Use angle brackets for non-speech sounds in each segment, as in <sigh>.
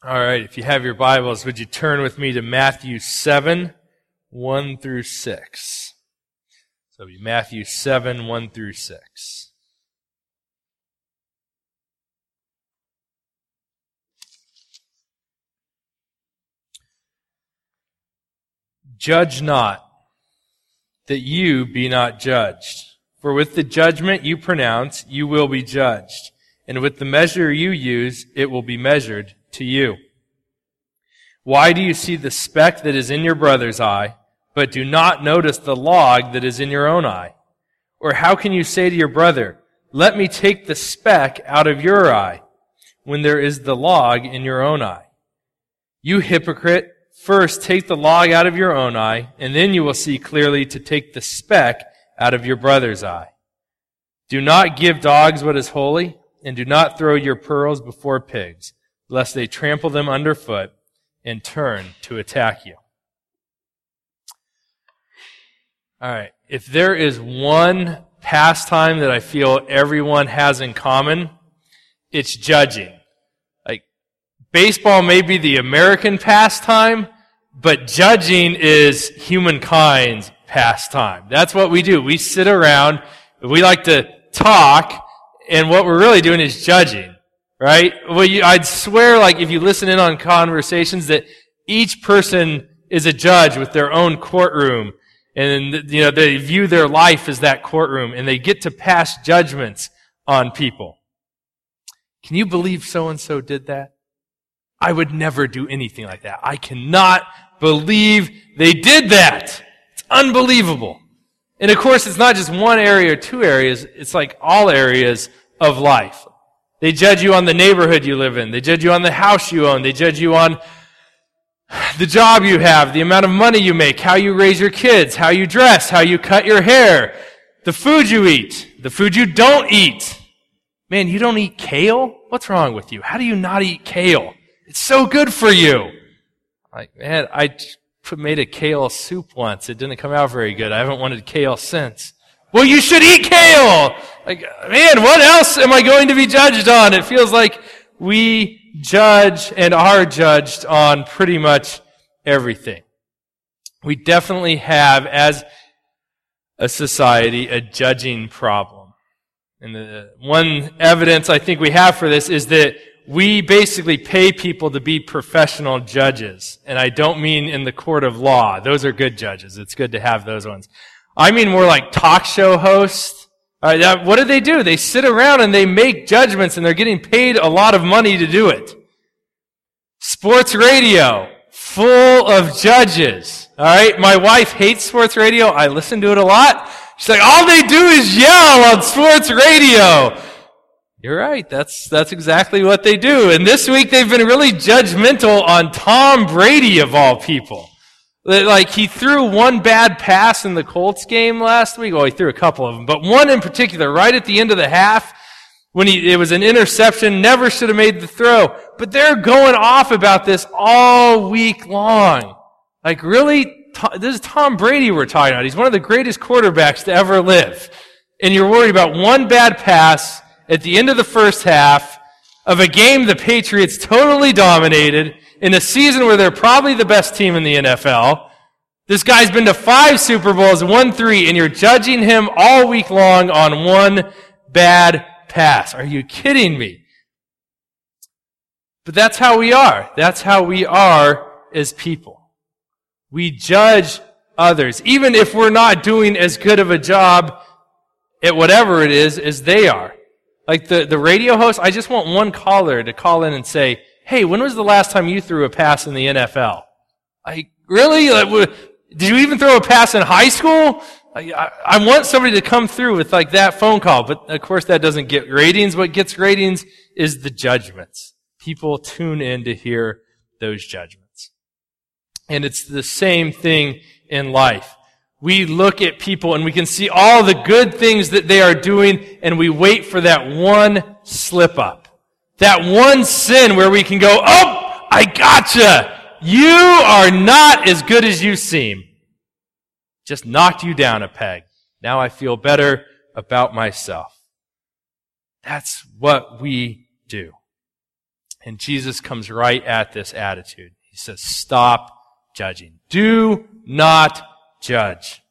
All right, if you have your Bibles, would you turn with me to Matthew 7, 1 through 6? So it'll be Matthew 7, 1 through 6. Judge not, that you be not judged. For with the judgment you pronounce, you will be judged. And with the measure you use, it will be measured to you. Why do you see the speck that is in your brother's eye, but do not notice the log that is in your own eye? Or how can you say to your brother, let me take the speck out of your eye, when there is the log in your own eye? You hypocrite, first take the log out of your own eye, and then you will see clearly to take the speck out of your brother's eye. Do not give dogs what is holy, and do not throw your pearls before pigs, lest they trample them underfoot and turn to attack you. All right. If there is one pastime that I feel everyone has in common, it's judging. Like, baseball may be the American pastime, but judging is humankind's pastime. That's what we do. We sit around, we like to talk, and what we're really doing is judging, right? Well, you, I'd swear, like, if you listen in on conversations, that each person is a judge with their own courtroom, and, you know, they view their life as that courtroom, and they get to pass judgments on people. Can you believe so and so did that? I would never do anything like that. I cannot believe they did that. It's unbelievable. And of course, it's not just one area or two areas. It's like all areas of life. They judge you on the neighborhood you live in. They judge you on the house you own. They judge you on the job you have, the amount of money you make, how you raise your kids, how you dress, how you cut your hair, the food you eat, the food you don't eat. Man, you don't eat kale? What's wrong with you? How do you not eat kale? It's so good for you. Like, man, I made a kale soup once. It didn't come out very good. I haven't wanted kale since. Well, you should eat kale! Like, man, what else am I going to be judged on? It feels like we judge and are judged on pretty much everything. We definitely have, as a society, a judging problem. And the one evidence I think we have for this is that we basically pay people to be professional judges. And I don't mean in the court of law. Those are good judges. It's good to have those ones. I mean more like talk show hosts. Uh, what do they do? They sit around and they make judgments and they're getting paid a lot of money to do it. Sports radio, full of judges. Alright? My wife hates sports radio. I listen to it a lot. She's like, all they do is yell on sports radio. You're right. That's, that's exactly what they do. And this week they've been really judgmental on Tom Brady of all people. Like he threw one bad pass in the Colts game last week. Well, he threw a couple of them, but one in particular, right at the end of the half, when he, it was an interception, never should have made the throw. But they're going off about this all week long. Like really, this is Tom Brady we're talking about. He's one of the greatest quarterbacks to ever live. And you're worried about one bad pass at the end of the first half of a game the Patriots totally dominated in a season where they're probably the best team in the NFL. This guy's been to five Super Bowls, won three, and you're judging him all week long on one bad pass. Are you kidding me? But that's how we are. That's how we are as people. We judge others, even if we're not doing as good of a job at whatever it is as they are. Like the, the radio host, I just want one caller to call in and say, hey, when was the last time you threw a pass in the NFL? Like, really? Like, did you even throw a pass in high school? I, I want somebody to come through with like that phone call, but of course that doesn't get ratings. What gets ratings is the judgments. People tune in to hear those judgments. And it's the same thing in life we look at people and we can see all the good things that they are doing and we wait for that one slip up. That one sin where we can go, oh, I gotcha. You are not as good as you seem. Just knocked you down a peg. Now I feel better about myself. That's what we do. And Jesus comes right at this attitude. He says, stop judging. Do not judge.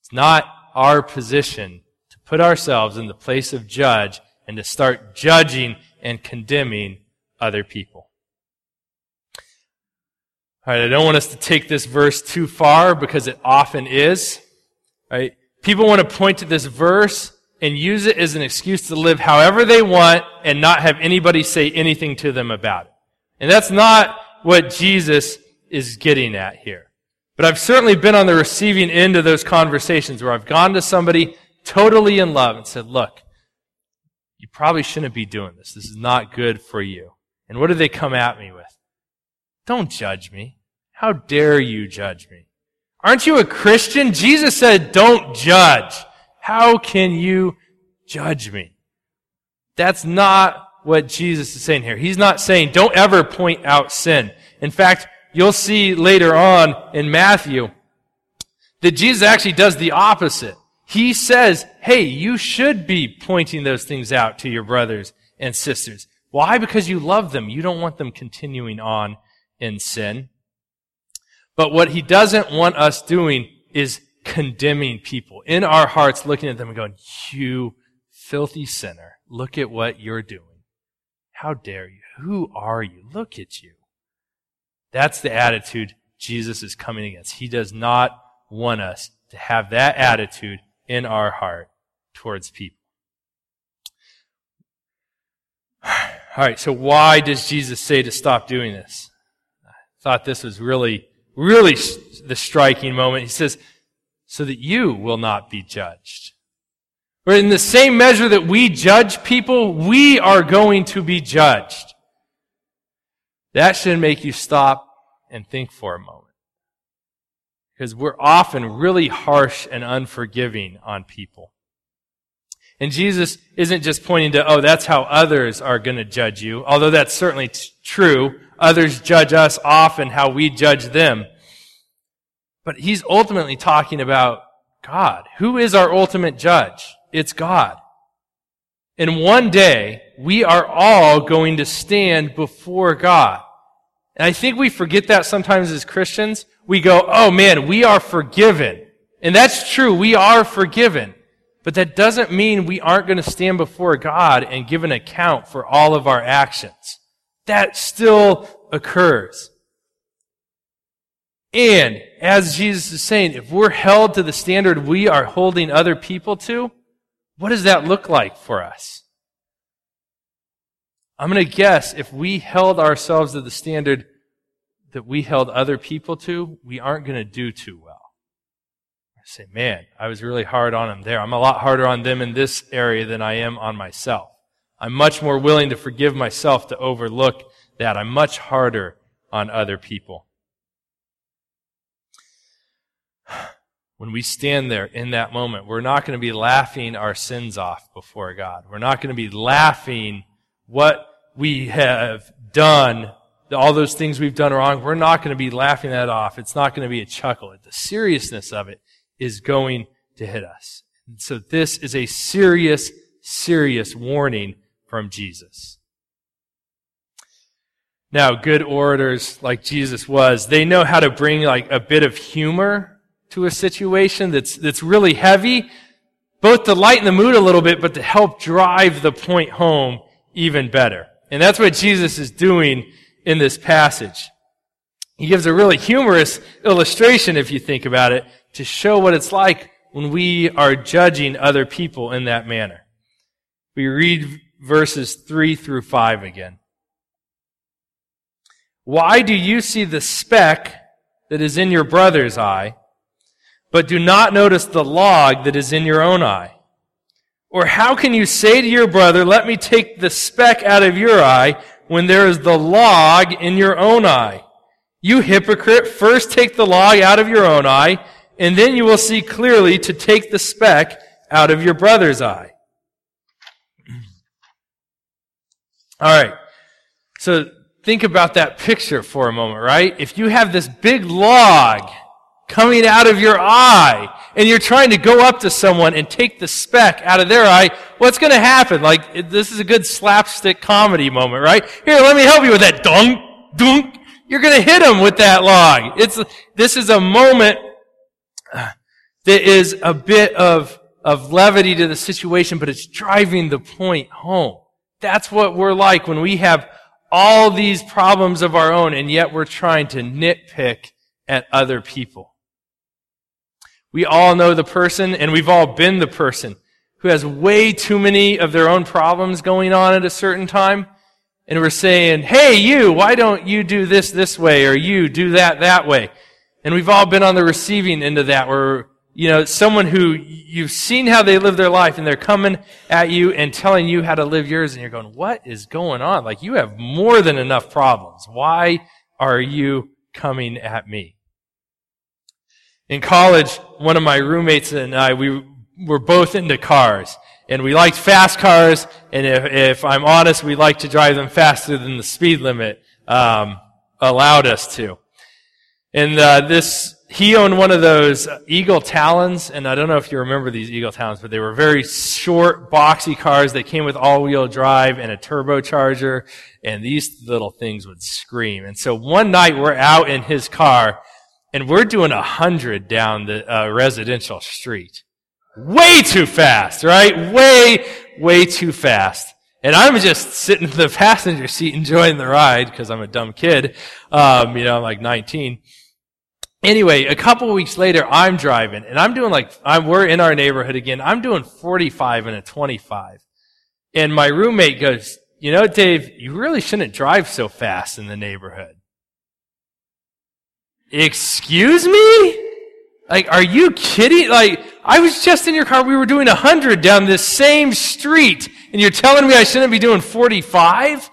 It's not our position to put ourselves in the place of judge and to start judging and condemning other people. All right, I don't want us to take this verse too far because it often is. Right? People want to point to this verse and use it as an excuse to live however they want and not have anybody say anything to them about it. And that's not what Jesus is getting at here. But I've certainly been on the receiving end of those conversations where I've gone to somebody totally in love and said, look, you probably shouldn't be doing this. This is not good for you. And what do they come at me with? Don't judge me. How dare you judge me? Aren't you a Christian? Jesus said, don't judge. How can you judge me? That's not what Jesus is saying here. He's not saying don't ever point out sin. In fact, you'll see later on in Matthew that Jesus actually does the opposite. He says, hey, you should be pointing those things out to your brothers and sisters. Why? Because you love them. You don't want them continuing on in sin. But what he doesn't want us doing is condemning people in our hearts, looking at them and going, you filthy sinner, look at what you're doing. How dare you? Who are you? Look at you. That's the attitude Jesus is coming against. He does not want us to have that attitude in our heart towards people. <sighs> All right, so why does Jesus say to stop doing this? I thought this was really, really the striking moment. He says, so that you will not be judged. But in the same measure that we judge people, we are going to be judged. That should make you stop and think for a moment. Because we're often really harsh and unforgiving on people. And Jesus isn't just pointing to, oh, that's how others are going to judge you, although that's certainly t- true. Others judge us often how we judge them. But he's ultimately talking about God. Who is our ultimate judge? It's God. And one day, we are all going to stand before God. And I think we forget that sometimes as Christians. We go, oh man, we are forgiven. And that's true. We are forgiven. But that doesn't mean we aren't going to stand before God and give an account for all of our actions. That still occurs. And as Jesus is saying, if we're held to the standard we are holding other people to, what does that look like for us? I'm going to guess if we held ourselves to the standard that we held other people to, we aren't going to do too well. I say, man, I was really hard on them there. I'm a lot harder on them in this area than I am on myself. I'm much more willing to forgive myself to overlook that. I'm much harder on other people. <sighs> When we stand there in that moment, we're not going to be laughing our sins off before God. We're not going to be laughing what we have done, all those things we've done wrong. We're not going to be laughing that off. It's not going to be a chuckle. The seriousness of it is going to hit us. And so this is a serious, serious warning from Jesus. Now, good orators like Jesus was, they know how to bring like a bit of humor to a situation that's, that's really heavy, both to lighten the mood a little bit, but to help drive the point home even better. And that's what Jesus is doing in this passage. He gives a really humorous illustration, if you think about it, to show what it's like when we are judging other people in that manner. We read verses 3 through 5 again. Why do you see the speck that is in your brother's eye, but do not notice the log that is in your own eye? Or how can you say to your brother, let me take the speck out of your eye when there is the log in your own eye? You hypocrite, first take the log out of your own eye, and then you will see clearly to take the speck out of your brother's eye. All right. So think about that picture for a moment, right? If you have this big log coming out of your eye and you're trying to go up to someone and take the speck out of their eye, what's going to happen? Like, this is a good slapstick comedy moment, right? Here, let me help you with that. Dunk, dunk. You're going to hit them with that log. It's, this is a moment uh, that is a bit of, of levity to the situation, but it's driving the point home. That's what we're like when we have all these problems of our own and yet we're trying to nitpick at other people. We all know the person and we've all been the person who has way too many of their own problems going on at a certain time. And we're saying, hey, you, why don't you do this this way or you do that that way? And we've all been on the receiving end of that where, you know, someone who you've seen how they live their life and they're coming at you and telling you how to live yours and you're going, what is going on? Like you have more than enough problems. Why are you coming at me? In college, one of my roommates and I, we were both into cars. And we liked fast cars, and if, if I'm honest, we like to drive them faster than the speed limit um, allowed us to. And uh, this, he owned one of those Eagle Talons, and I don't know if you remember these Eagle Talons, but they were very short, boxy cars. They came with all-wheel drive and a turbocharger, and these little things would scream. And so one night we're out in his car, and we're doing a hundred down the uh, residential street. Way too fast, right? Way, way too fast. And I'm just sitting in the <laughs> passenger seat enjoying the ride because I'm a dumb kid. Um, you know, I'm like 19. Anyway, a couple weeks later, I'm driving and I'm doing like, I'm, we're in our neighborhood again. I'm doing 45 and a 25. And my roommate goes, you know, Dave, you really shouldn't drive so fast in the neighborhood. Excuse me? Like, are you kidding? Like, I was just in your car. We were doing 100 down this same street, and you're telling me I shouldn't be doing 45?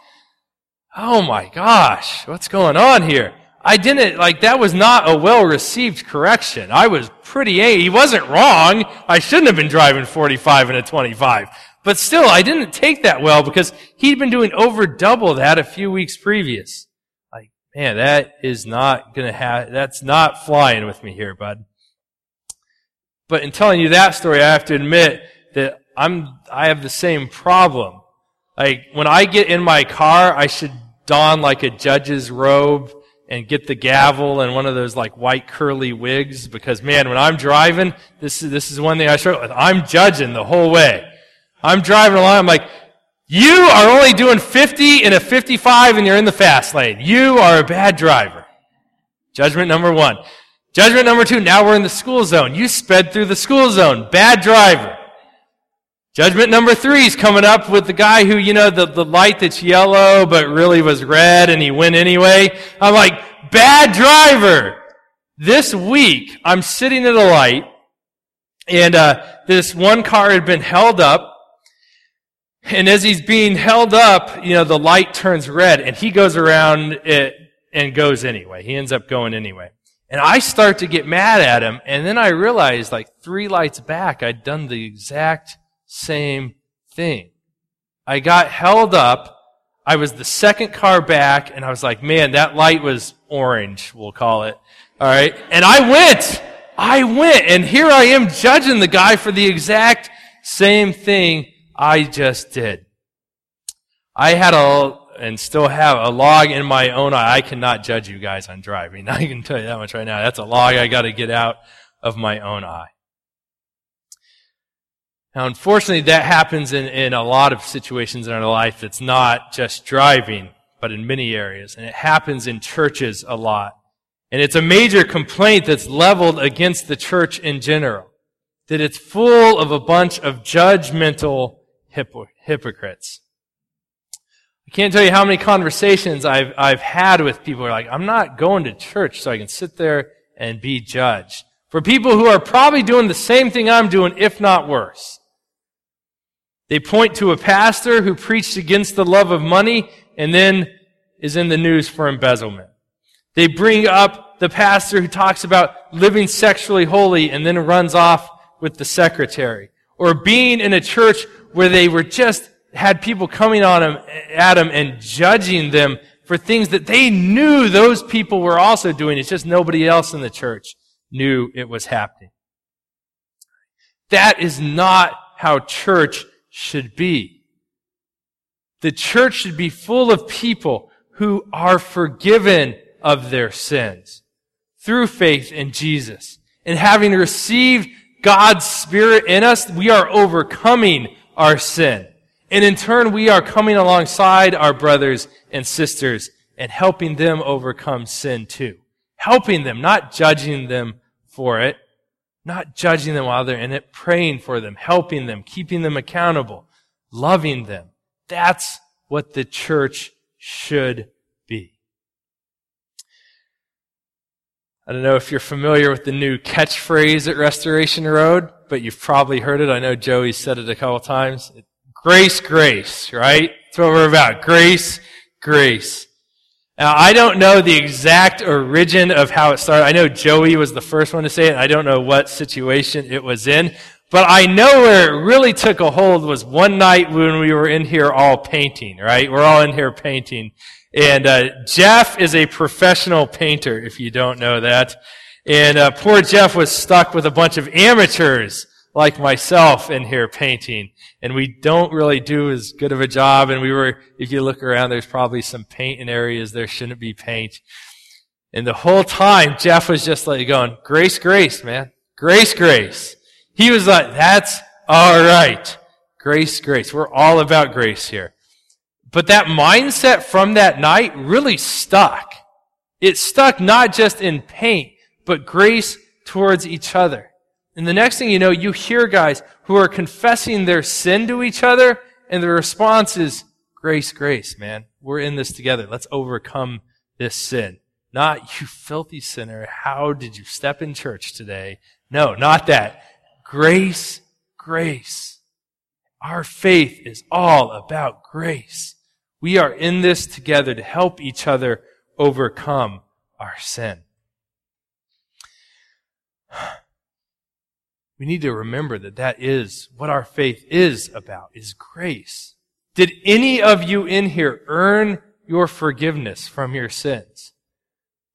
Oh my gosh, what's going on here? I didn't, like, that was not a well received correction. I was pretty, he wasn't wrong. I shouldn't have been driving 45 and a 25. But still, I didn't take that well because he'd been doing over double that a few weeks previous man, that is not gonna have, that's not flying with me here, bud. But in telling you that story, I have to admit that I'm, I have the same problem. Like, when I get in my car, I should don like a judge's robe and get the gavel and one of those like white curly wigs because man, when I'm driving, this is, this is one thing I struggle with. I'm judging the whole way. I'm driving along, I'm like, you are only doing 50 in a 55 and you're in the fast lane. You are a bad driver. Judgment number one. Judgment number two, now we're in the school zone. You sped through the school zone. Bad driver. Judgment number three is coming up with the guy who, you know, the, the light that's yellow but really was red and he went anyway. I'm like, bad driver. This week, I'm sitting at a light and uh, this one car had been held up and as he's being held up, you know, the light turns red and he goes around it and goes anyway. He ends up going anyway. And I start to get mad at him. And then I realize like three lights back, I'd done the exact same thing. I got held up. I was the second car back and I was like, man, that light was orange, we'll call it. All right. And I went. I went. And here I am judging the guy for the exact same thing I just did. I had a, and still have a log in my own eye. I cannot judge you guys on driving. <laughs> I can tell you that much right now. That's a log I got to get out of my own eye. Now, unfortunately, that happens in, in a lot of situations in our life. It's not just driving, but in many areas. And it happens in churches a lot. And it's a major complaint that's leveled against the church in general. That it's full of a bunch of judgmental hypocrites. I can't tell you how many conversations I've, I've had with people who are like, I'm not going to church so I can sit there and be judged. For people who are probably doing the same thing I'm doing, if not worse. They point to a pastor who preached against the love of money and then is in the news for embezzlement. They bring up the pastor who talks about living sexually holy and then runs off with the secretary. Or being in a church where they were just had people coming on him, at him and judging them for things that they knew those people were also doing. It's just nobody else in the church knew it was happening. That is not how church should be. The church should be full of people who are forgiven of their sins through faith in Jesus. And having received God's Spirit in us, we are overcoming our sin. And in turn, we are coming alongside our brothers and sisters and helping them overcome sin too. Helping them, not judging them for it, not judging them while they're in it, praying for them, helping them, keeping them accountable, loving them. That's what the church should be. I don't know if you're familiar with the new catchphrase at Restoration Road, but you've probably heard it. I know Joey said it a couple times. Grace, grace, right? That's what we're about. Grace, grace. Now, I don't know the exact origin of how it started. I know Joey was the first one to say it. I don't know what situation it was in. But I know where it really took a hold was one night when we were in here all painting, right? We're all in here painting. And uh, Jeff is a professional painter, if you don't know that. And uh, poor Jeff was stuck with a bunch of amateurs like myself in here painting. And we don't really do as good of a job. And we were, if you look around, there's probably some paint in areas there shouldn't be paint. And the whole time, Jeff was just like going, grace, grace, man. Grace, grace. He was like, that's all right. Grace, grace. We're all about grace here. But that mindset from that night really stuck. It stuck not just in paint, but grace towards each other. And the next thing you know, you hear guys who are confessing their sin to each other, and the response is, grace, grace, man. We're in this together. Let's overcome this sin. Not, you filthy sinner, how did you step in church today? No, not that. Grace, grace. Our faith is all about grace. We are in this together to help each other overcome our sin. <sighs> We need to remember that that is what our faith is about, is grace. Did any of you in here earn your forgiveness from your sins?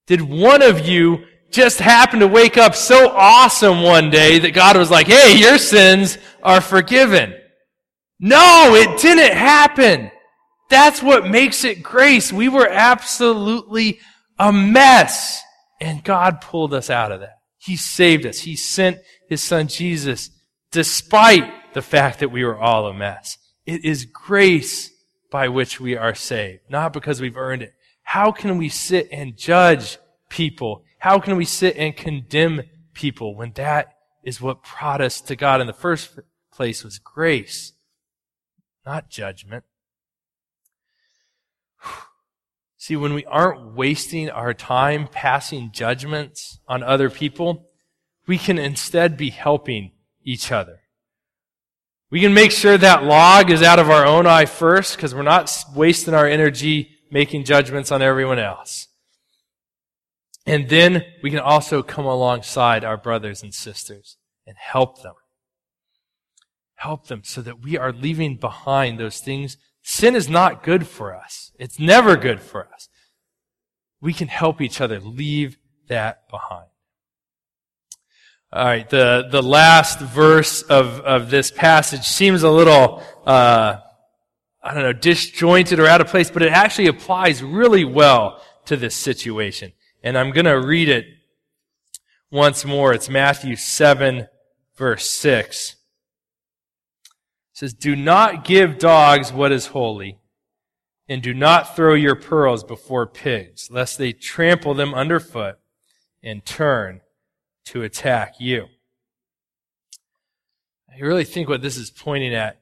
Did one of you just happen to wake up so awesome one day that God was like, hey, your sins are forgiven? No, it didn't happen. That's what makes it grace. We were absolutely a mess. And God pulled us out of that. He saved us. He sent His Son Jesus despite the fact that we were all a mess. It is grace by which we are saved, not because we've earned it. How can we sit and judge people? How can we sit and condemn people when that is what brought us to God in the first place was grace, not judgment? See, when we aren't wasting our time passing judgments on other people, we can instead be helping each other. We can make sure that log is out of our own eye first because we're not wasting our energy making judgments on everyone else. And then we can also come alongside our brothers and sisters and help them. Help them so that we are leaving behind those things Sin is not good for us. It's never good for us. We can help each other leave that behind. All right, the, the last verse of, of this passage seems a little, uh, I don't know, disjointed or out of place, but it actually applies really well to this situation. And I'm going to read it once more. It's Matthew 7, verse 6 It says, Do not give dogs what is holy, and do not throw your pearls before pigs, lest they trample them underfoot and turn to attack you. I really think what this is pointing at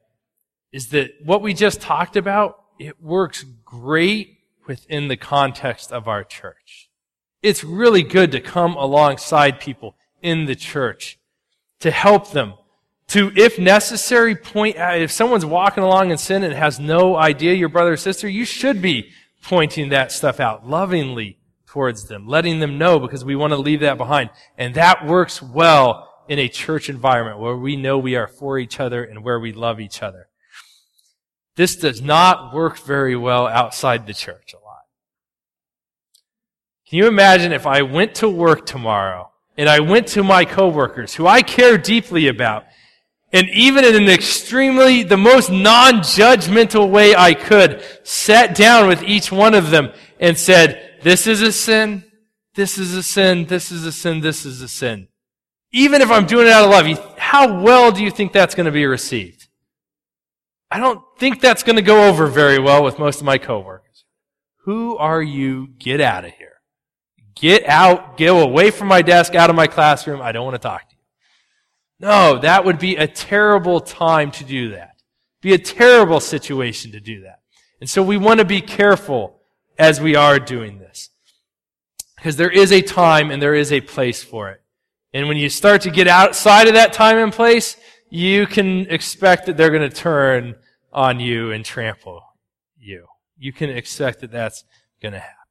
is that what we just talked about, it works great within the context of our church. It's really good to come alongside people in the church to help them to, if necessary, point out, if someone's walking along in sin and has no idea your brother or sister, you should be pointing that stuff out lovingly towards them, letting them know because we want to leave that behind. And that works well in a church environment where we know we are for each other and where we love each other. This does not work very well outside the church a lot. Can you imagine if I went to work tomorrow and I went to my coworkers who I care deeply about, and even in an extremely, the most non-judgmental way I could, sat down with each one of them and said, this is a sin, this is a sin, this is a sin, this is a sin. Even if I'm doing it out of love, how well do you think that's going to be received? I don't think that's going to go over very well with most of my coworkers. Who are you? Get out of here. Get out, go away from my desk, out of my classroom. I don't want to talk. No, that would be a terrible time to do that. Be a terrible situation to do that. And so we want to be careful as we are doing this. Because there is a time and there is a place for it. And when you start to get outside of that time and place, you can expect that they're going to turn on you and trample you. You can expect that that's going to happen.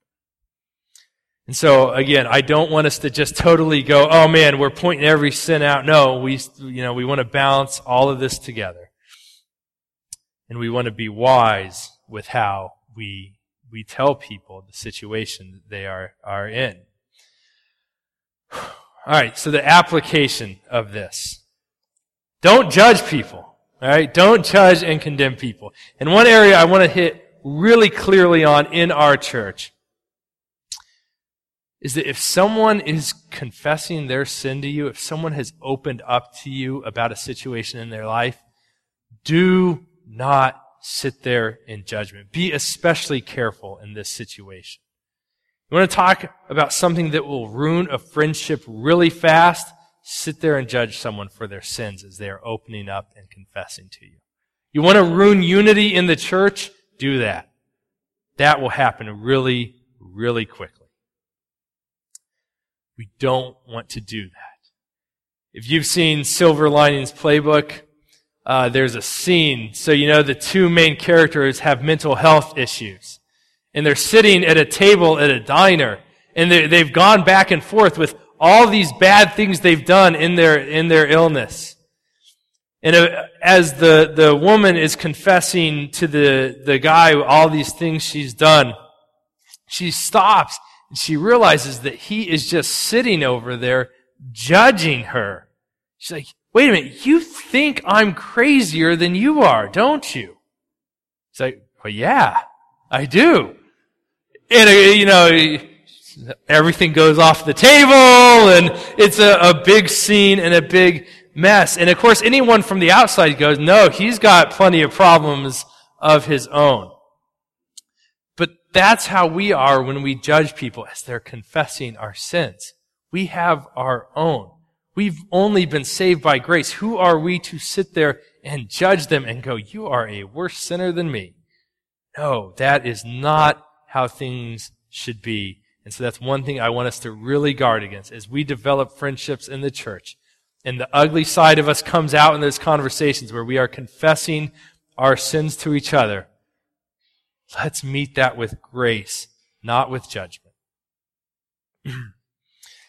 And so again, I don't want us to just totally go, oh man, we're pointing every sin out. No, we, you know, we want to balance all of this together. And we want to be wise with how we, we tell people the situation that they are, are in. <sighs> All right, so the application of this. Don't judge people. All right, don't judge and condemn people. And one area I want to hit really clearly on in our church is that if someone is confessing their sin to you, if someone has opened up to you about a situation in their life, do not sit there in judgment. Be especially careful in this situation. You want to talk about something that will ruin a friendship really fast? Sit there and judge someone for their sins as they are opening up and confessing to you. You want to ruin unity in the church? Do that. That will happen really, really quickly. We don't want to do that. If you've seen Silver Linings Playbook, uh, there's a scene. So you know the two main characters have mental health issues. And they're sitting at a table at a diner. And they've gone back and forth with all these bad things they've done in their, in their illness. And uh, as the, the woman is confessing to the, the guy all these things she's done, she stops and she realizes that he is just sitting over there judging her. She's like, wait a minute, you think I'm crazier than you are, don't you? He's like, well, yeah, I do. And, uh, you know, everything goes off the table and it's a, a big scene and a big mess. And of course, anyone from the outside goes, no, he's got plenty of problems of his own. That's how we are when we judge people as they're confessing our sins. We have our own. We've only been saved by grace. Who are we to sit there and judge them and go, you are a worse sinner than me? No, that is not how things should be. And so that's one thing I want us to really guard against as we develop friendships in the church. And the ugly side of us comes out in those conversations where we are confessing our sins to each other. Let's meet that with grace, not with judgment. <clears throat>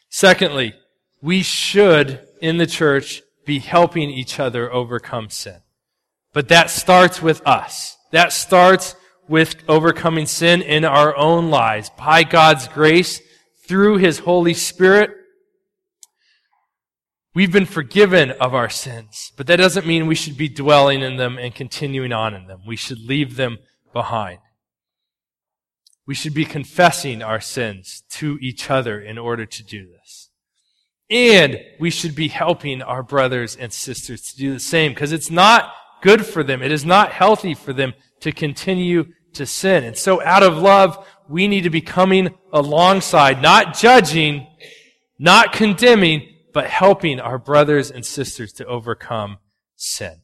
Secondly, we should, in the church, be helping each other overcome sin. But that starts with us. That starts with overcoming sin in our own lives by God's grace through His Holy Spirit. We've been forgiven of our sins, but that doesn't mean we should be dwelling in them and continuing on in them. We should leave them behind. We should be confessing our sins to each other in order to do this. And we should be helping our brothers and sisters to do the same because it's not good for them. It is not healthy for them to continue to sin. And so out of love, we need to be coming alongside, not judging, not condemning, but helping our brothers and sisters to overcome sin.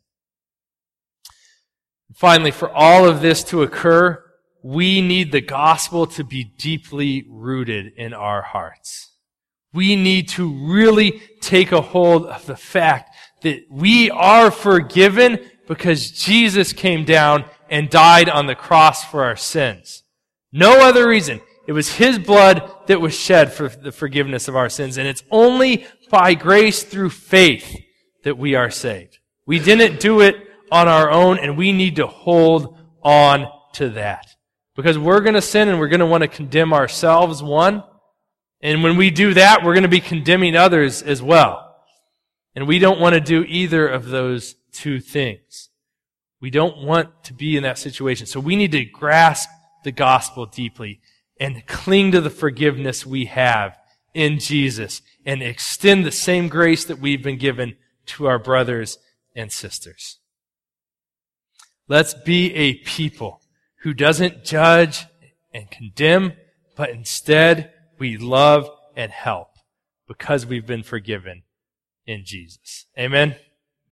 Finally, for all of this to occur, we need the gospel to be deeply rooted in our hearts. We need to really take a hold of the fact that we are forgiven because Jesus came down and died on the cross for our sins. No other reason. It was His blood that was shed for the forgiveness of our sins. And it's only by grace through faith that we are saved. We didn't do it on our own and we need to hold on to that. Because we're going to sin and we're going to want to condemn ourselves, one. And when we do that, we're going to be condemning others as well. And we don't want to do either of those two things. We don't want to be in that situation. So we need to grasp the gospel deeply and cling to the forgiveness we have in Jesus and extend the same grace that we've been given to our brothers and sisters. Let's be a people who doesn't judge and condemn, but instead we love and help because we've been forgiven in Jesus. Amen.